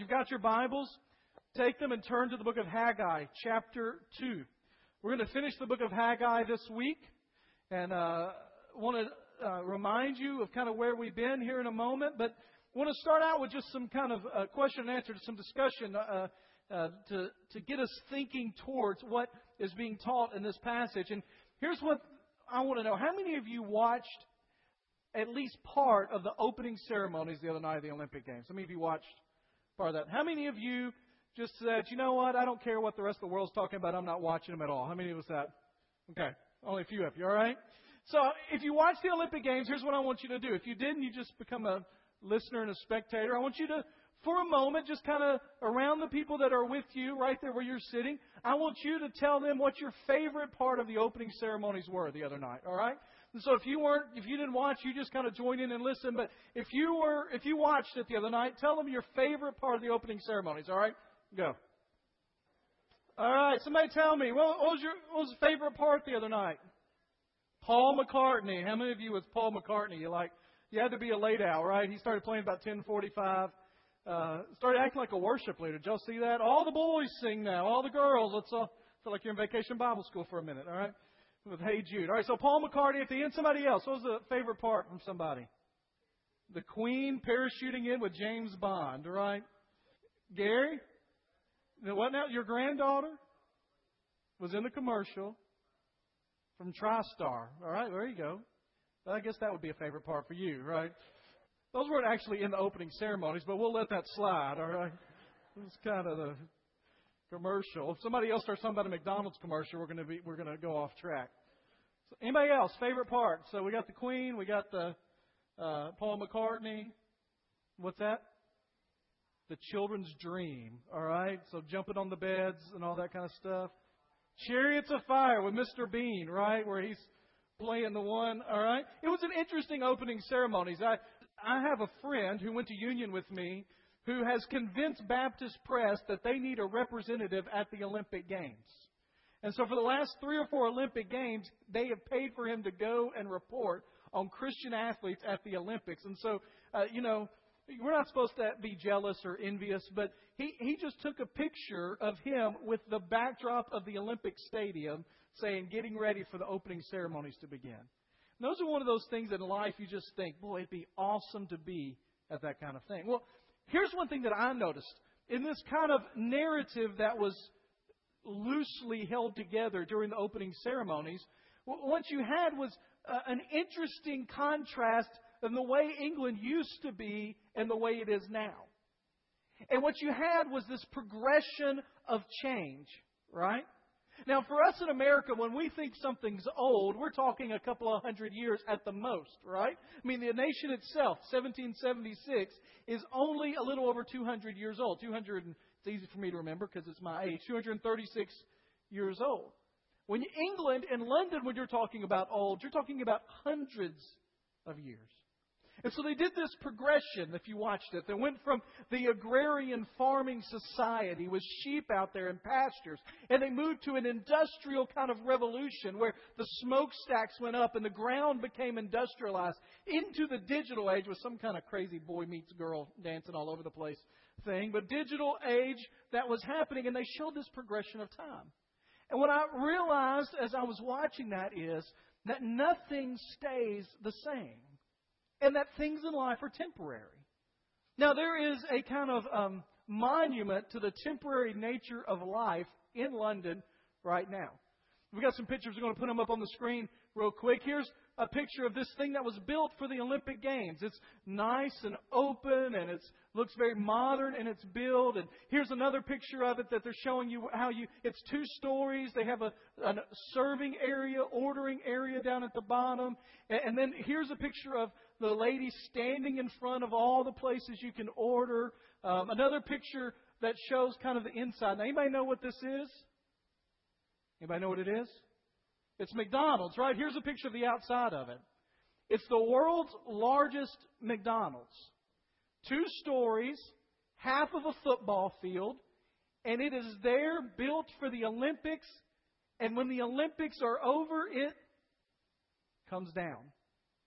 you've got your Bibles, take them and turn to the book of Haggai, chapter 2. We're going to finish the book of Haggai this week, and uh, want to uh, remind you of kind of where we've been here in a moment, but want to start out with just some kind of uh, question and answer, to some discussion uh, uh, to, to get us thinking towards what is being taught in this passage. And here's what I want to know. How many of you watched at least part of the opening ceremonies the other night of the Olympic Games? How many of you watched of that? How many of you just said, you know what, I don't care what the rest of the world's talking about, I'm not watching them at all? How many of us that? Okay, only a few of you, all right? So if you watch the Olympic Games, here's what I want you to do. If you didn't, you just become a listener and a spectator. I want you to, for a moment, just kind of around the people that are with you, right there where you're sitting, I want you to tell them what your favorite part of the opening ceremonies were the other night, all right? And so if you weren't, if you didn't watch, you just kind of join in and listen. But if you were, if you watched it the other night, tell them your favorite part of the opening ceremonies. All right, go. All right, somebody tell me what, was your what was the favorite part the other night? Paul McCartney. How many of you was Paul McCartney? You like you had to be a late hour, right? He started playing about ten forty-five. Uh, started acting like a worship leader. Did y'all see that? All the boys sing now. All the girls. Let's all feel like you're in vacation Bible school for a minute. All right with Hey Jude. All right, so Paul McCartney at the end. Somebody else. What was the favorite part from somebody? The Queen parachuting in with James Bond. Right, Gary. What now? Your granddaughter was in the commercial from TriStar. All right, there you go. I guess that would be a favorite part for you, right? Those weren't actually in the opening ceremonies, but we'll let that slide. All right. It was kind of the commercial. If somebody else starts talking about a McDonald's commercial, we're to be we're to go off track. So anybody else favorite part? So we got the Queen, we got the uh, Paul McCartney. What's that? The children's dream. All right. So jumping on the beds and all that kind of stuff. Chariots of Fire with Mr. Bean, right, where he's playing the one. All right. It was an interesting opening ceremonies. I I have a friend who went to Union with me who has convinced Baptist Press that they need a representative at the Olympic Games. And so for the last three or four Olympic Games, they have paid for him to go and report on Christian athletes at the Olympics. And so, uh, you know, we're not supposed to be jealous or envious, but he, he just took a picture of him with the backdrop of the Olympic Stadium saying, getting ready for the opening ceremonies to begin. And those are one of those things in life you just think, boy, it'd be awesome to be at that kind of thing. Well, Here's one thing that I noticed in this kind of narrative that was loosely held together during the opening ceremonies. What you had was uh, an interesting contrast in the way England used to be and the way it is now. And what you had was this progression of change, right? Now, for us in America, when we think something's old, we're talking a couple of hundred years at the most, right? I mean, the nation itself, 1776, is only a little over 200 years old. 200, it's easy for me to remember because it's my age, 236 years old. When England and London, when you're talking about old, you're talking about hundreds of years. And so they did this progression, if you watched it. They went from the agrarian farming society with sheep out there in pastures, and they moved to an industrial kind of revolution where the smokestacks went up and the ground became industrialized into the digital age with some kind of crazy boy meets girl dancing all over the place thing. But digital age that was happening, and they showed this progression of time. And what I realized as I was watching that is that nothing stays the same and that things in life are temporary. Now, there is a kind of um, monument to the temporary nature of life in London right now. We've got some pictures. We're going to put them up on the screen real quick. Here's a picture of this thing that was built for the Olympic Games. It's nice and open and it looks very modern in its build. And here's another picture of it that they're showing you how you, it's two stories. They have a, a serving area, ordering area down at the bottom. And, and then here's a picture of the lady standing in front of all the places you can order. Um, another picture that shows kind of the inside. Now, anybody know what this is? Anybody know what it is? It's McDonald's, right? Here's a picture of the outside of it. It's the world's largest McDonald's. Two stories, half of a football field, and it is there built for the Olympics. And when the Olympics are over, it comes down.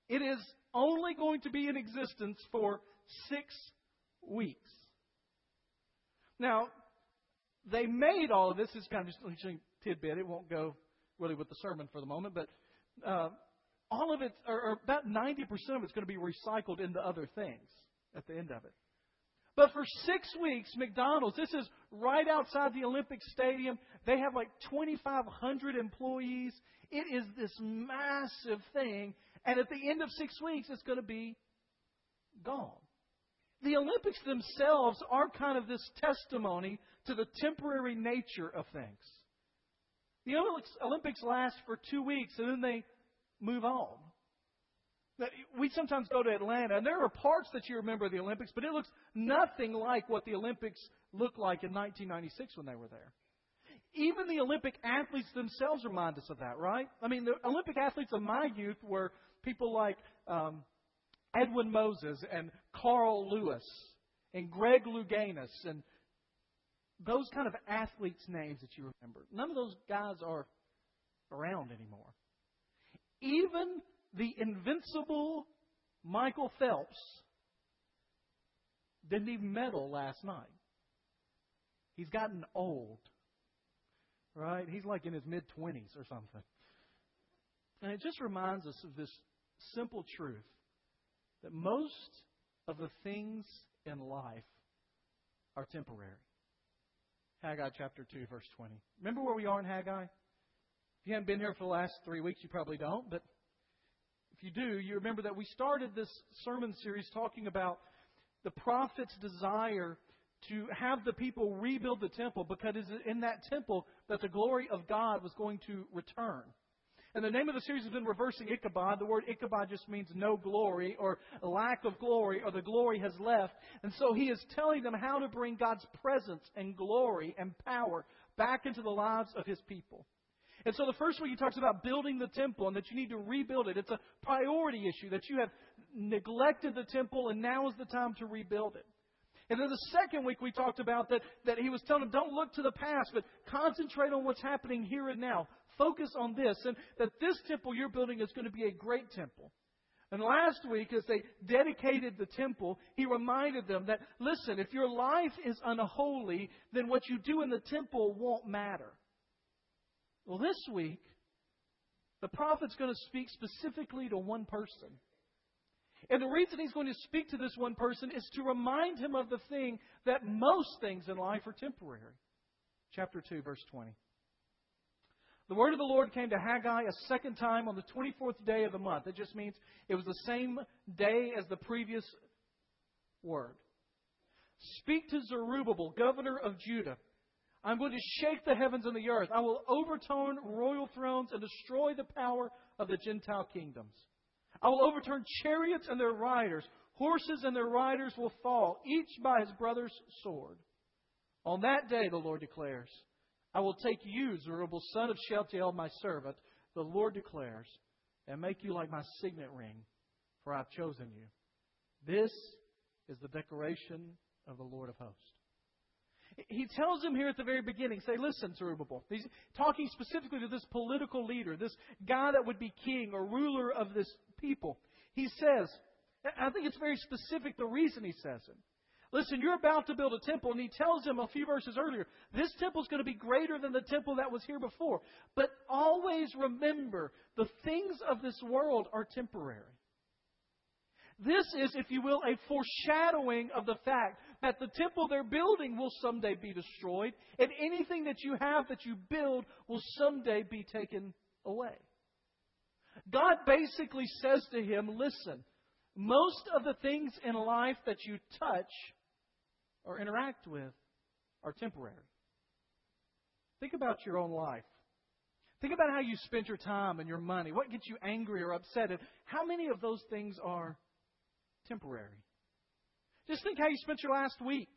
It is only going to be in existence for six weeks. Now, they made all of this. This is kind of just a tidbit. It won't go really with the sermon for the moment, but uh, all of it, or, or about 90% of it's going to be recycled into other things at the end of it. But for six weeks, McDonald's, this is right outside the Olympic Stadium. They have like 2,500 employees. It is this massive thing. And at the end of six weeks, it's going to be gone. The Olympics themselves are kind of this testimony to the temporary nature of things. The Olympics last for two weeks and then they move on. We sometimes go to Atlanta, and there are parts that you remember of the Olympics, but it looks nothing like what the Olympics looked like in 1996 when they were there. Even the Olympic athletes themselves remind us of that, right? I mean, the Olympic athletes of my youth were people like um, Edwin Moses and Carl Lewis and Greg Louganis and those kind of athletes' names that you remember. None of those guys are around anymore. Even the invincible Michael Phelps didn't even medal last night. He's gotten old. Right? He's like in his mid 20s or something. And it just reminds us of this simple truth that most of the things in life are temporary. Haggai chapter 2, verse 20. Remember where we are in Haggai? If you haven't been here for the last three weeks, you probably don't, but if you do, you remember that we started this sermon series talking about the prophet's desire to have the people rebuild the temple because it's in that temple that the glory of God was going to return. And the name of the series has been Reversing Ichabod. The word Ichabod just means no glory or lack of glory or the glory has left. And so he is telling them how to bring God's presence and glory and power back into the lives of his people. And so the first week he talks about building the temple and that you need to rebuild it. It's a priority issue that you have neglected the temple and now is the time to rebuild it. And then the second week we talked about that, that he was telling them, don't look to the past, but concentrate on what's happening here and now. Focus on this. And that this temple you're building is going to be a great temple. And last week, as they dedicated the temple, he reminded them that, listen, if your life is unholy, then what you do in the temple won't matter. Well, this week, the prophet's going to speak specifically to one person. And the reason he's going to speak to this one person is to remind him of the thing that most things in life are temporary. Chapter 2, verse 20. The word of the Lord came to Haggai a second time on the 24th day of the month. It just means it was the same day as the previous word. Speak to Zerubbabel, governor of Judah I'm going to shake the heavens and the earth. I will overturn royal thrones and destroy the power of the Gentile kingdoms. I will overturn chariots and their riders. Horses and their riders will fall, each by his brother's sword. On that day, the Lord declares, I will take you, Zerubbabel, son of Shealtiel, my servant, the Lord declares, and make you like my signet ring, for I've chosen you. This is the declaration of the Lord of hosts. He tells him here at the very beginning, say, listen, Zerubbabel. He's talking specifically to this political leader, this guy that would be king or ruler of this people. He says, I think it's very specific the reason he says it. Listen, you're about to build a temple, and he tells him a few verses earlier, this temple is going to be greater than the temple that was here before. But always remember, the things of this world are temporary. This is, if you will, a foreshadowing of the fact that the temple they're building will someday be destroyed, and anything that you have that you build will someday be taken away. God basically says to him, Listen, most of the things in life that you touch or interact with are temporary. Think about your own life. Think about how you spend your time and your money. What gets you angry or upset? And how many of those things are temporary? Just think how you spent your last week.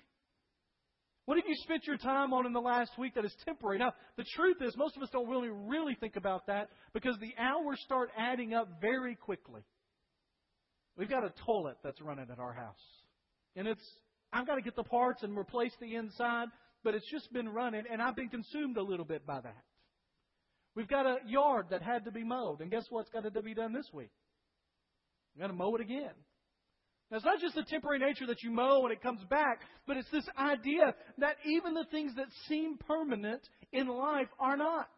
What have you spent your time on in the last week that is temporary? Now, the truth is, most of us don't really, really think about that because the hours start adding up very quickly. We've got a toilet that's running at our house. And it's, I've got to get the parts and replace the inside, but it's just been running, and I've been consumed a little bit by that. We've got a yard that had to be mowed, and guess what's got to be done this week? We've got to mow it again. Now, it's not just the temporary nature that you mow and it comes back, but it's this idea that even the things that seem permanent in life are not.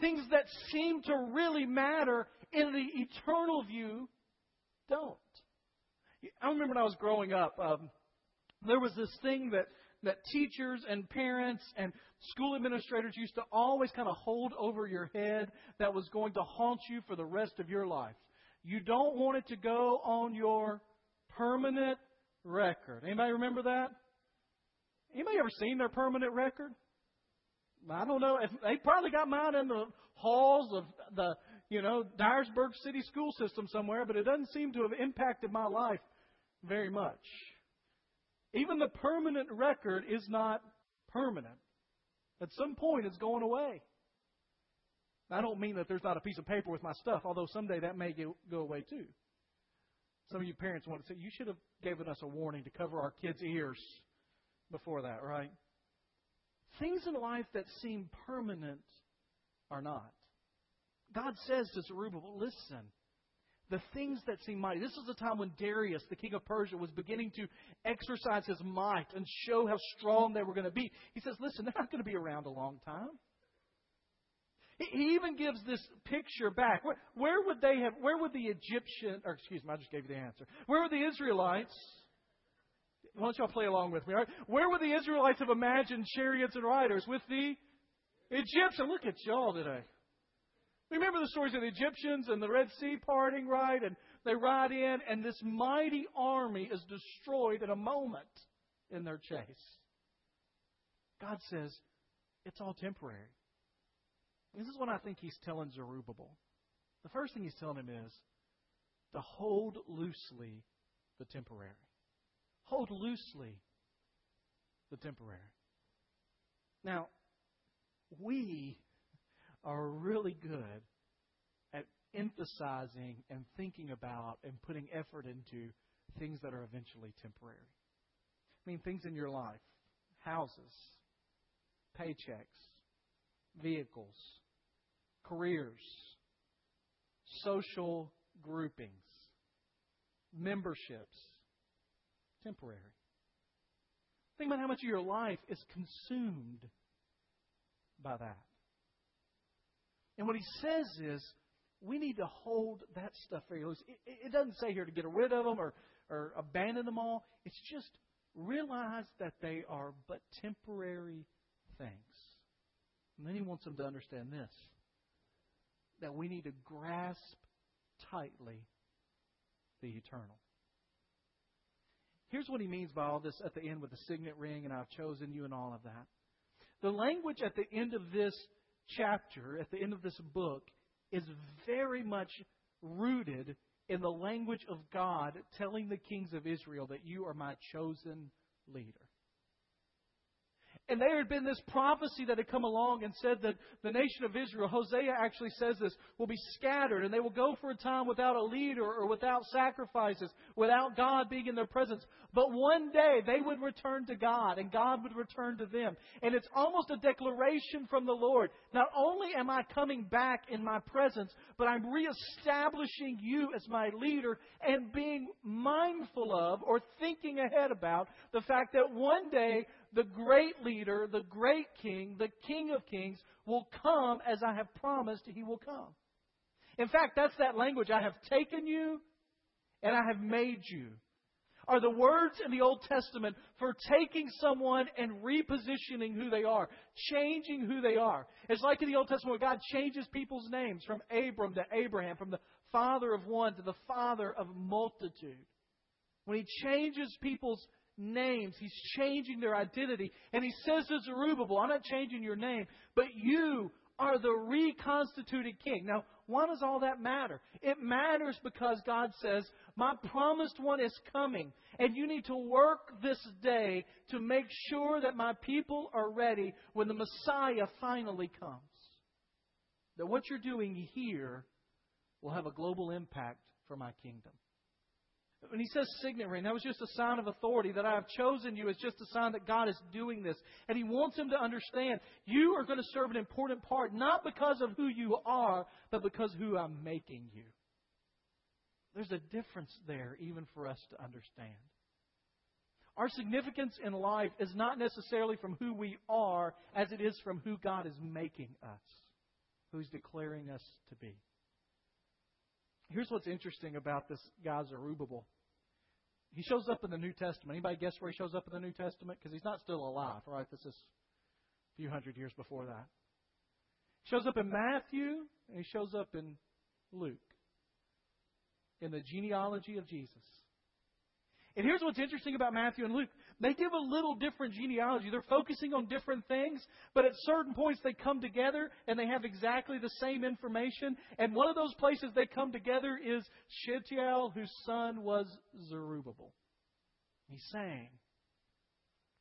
Things that seem to really matter in the eternal view don't. I remember when I was growing up, um, there was this thing that, that teachers and parents and school administrators used to always kind of hold over your head that was going to haunt you for the rest of your life. You don't want it to go on your permanent record. Anybody remember that? Anybody ever seen their permanent record? I don't know. If, they probably got mine in the halls of the, you know, Dyersburg City school system somewhere, but it doesn't seem to have impacted my life very much. Even the permanent record is not permanent. At some point, it's going away. I don't mean that there's not a piece of paper with my stuff, although someday that may go away too. Some of you parents want to say, you should have given us a warning to cover our kids' ears before that, right? Things in life that seem permanent are not. God says to Zerubbabel, listen, the things that seem mighty. This is the time when Darius, the king of Persia, was beginning to exercise his might and show how strong they were going to be. He says, listen, they're not going to be around a long time. He even gives this picture back. Where, where, would they have, where would the Egyptian, or excuse me, I just gave you the answer. Where would the Israelites, why don't y'all play along with me, all right? Where would the Israelites have imagined chariots and riders? With the Egyptian. Look at y'all today. Remember the stories of the Egyptians and the Red Sea parting, right? And they ride in, and this mighty army is destroyed in a moment in their chase. God says, it's all temporary. This is what I think he's telling Zerubbabel. The first thing he's telling him is to hold loosely the temporary. Hold loosely the temporary. Now, we are really good at emphasizing and thinking about and putting effort into things that are eventually temporary. I mean, things in your life houses, paychecks, vehicles, careers, social groupings, memberships, temporary. Think about how much of your life is consumed by that. And what he says is, we need to hold that stuff very loose. It, it doesn't say here to get rid of them or, or abandon them all. It's just realize that they are but temporary things. And then he wants them to understand this that we need to grasp tightly the eternal. Here's what he means by all this at the end with the signet ring, and I've chosen you, and all of that. The language at the end of this chapter, at the end of this book, is very much rooted in the language of God telling the kings of Israel that you are my chosen leader. And there had been this prophecy that had come along and said that the nation of Israel, Hosea actually says this, will be scattered and they will go for a time without a leader or without sacrifices, without God being in their presence. But one day they would return to God and God would return to them. And it's almost a declaration from the Lord. Not only am I coming back in my presence, but I'm reestablishing you as my leader and being mindful of or thinking ahead about the fact that one day the great leader, the great king, the king of kings will come as I have promised he will come. In fact, that's that language. I have taken you and I have made you. Are the words in the Old Testament for taking someone and repositioning who they are, changing who they are. It's like in the Old Testament where God changes people's names from Abram to Abraham, from the father of one to the father of multitude. When He changes people's names. He's changing their identity. And he says to Zerubbabel, I'm not changing your name, but you are the reconstituted king. Now, why does all that matter? It matters because God says, My promised one is coming, and you need to work this day to make sure that my people are ready when the Messiah finally comes. That what you're doing here will have a global impact for my kingdom. When he says signet ring, that was just a sign of authority. That I have chosen you is just a sign that God is doing this. And he wants him to understand you are going to serve an important part, not because of who you are, but because who I'm making you. There's a difference there, even for us to understand. Our significance in life is not necessarily from who we are as it is from who God is making us, who's declaring us to be. Here's what's interesting about this guy Zerubbabel. He shows up in the New Testament. Anybody guess where he shows up in the New Testament? Because he's not still alive, right? This is a few hundred years before that. He shows up in Matthew, and he shows up in Luke, in the genealogy of Jesus. And here's what's interesting about Matthew and Luke. They give a little different genealogy. They're focusing on different things, but at certain points they come together and they have exactly the same information. And one of those places they come together is Shealtiel, whose son was Zerubbabel. He's saying,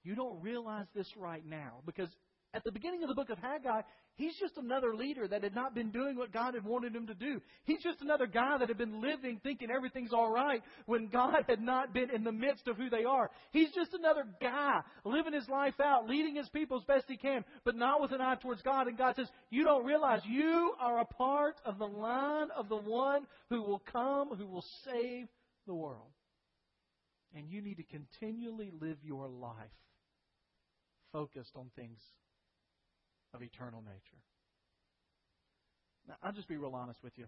You don't realize this right now because at the beginning of the book of Haggai, he's just another leader that had not been doing what God had wanted him to do. He's just another guy that had been living thinking everything's all right when God had not been in the midst of who they are. He's just another guy living his life out, leading his people as best he can, but not with an eye towards God. And God says, You don't realize you are a part of the line of the one who will come, who will save the world. And you need to continually live your life focused on things of eternal nature. Now, I'll just be real honest with you.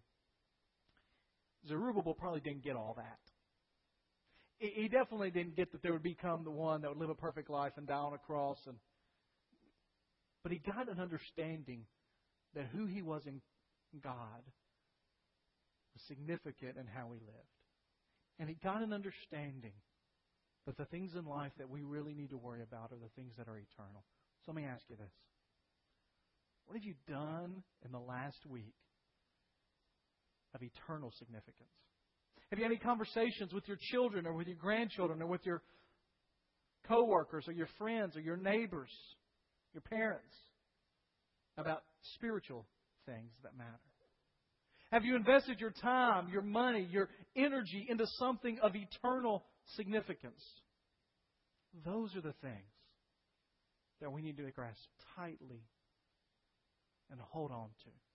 Zerubbabel probably didn't get all that. He definitely didn't get that there would become the one that would live a perfect life and die on a cross. And, but he got an understanding that who he was in God was significant in how he lived. And he got an understanding that the things in life that we really need to worry about are the things that are eternal. So let me ask you this. What have you done in the last week of eternal significance? Have you had any conversations with your children or with your grandchildren or with your coworkers or your friends or your neighbors, your parents about spiritual things that matter? Have you invested your time, your money, your energy into something of eternal significance? Those are the things that we need to grasp tightly and hold on to.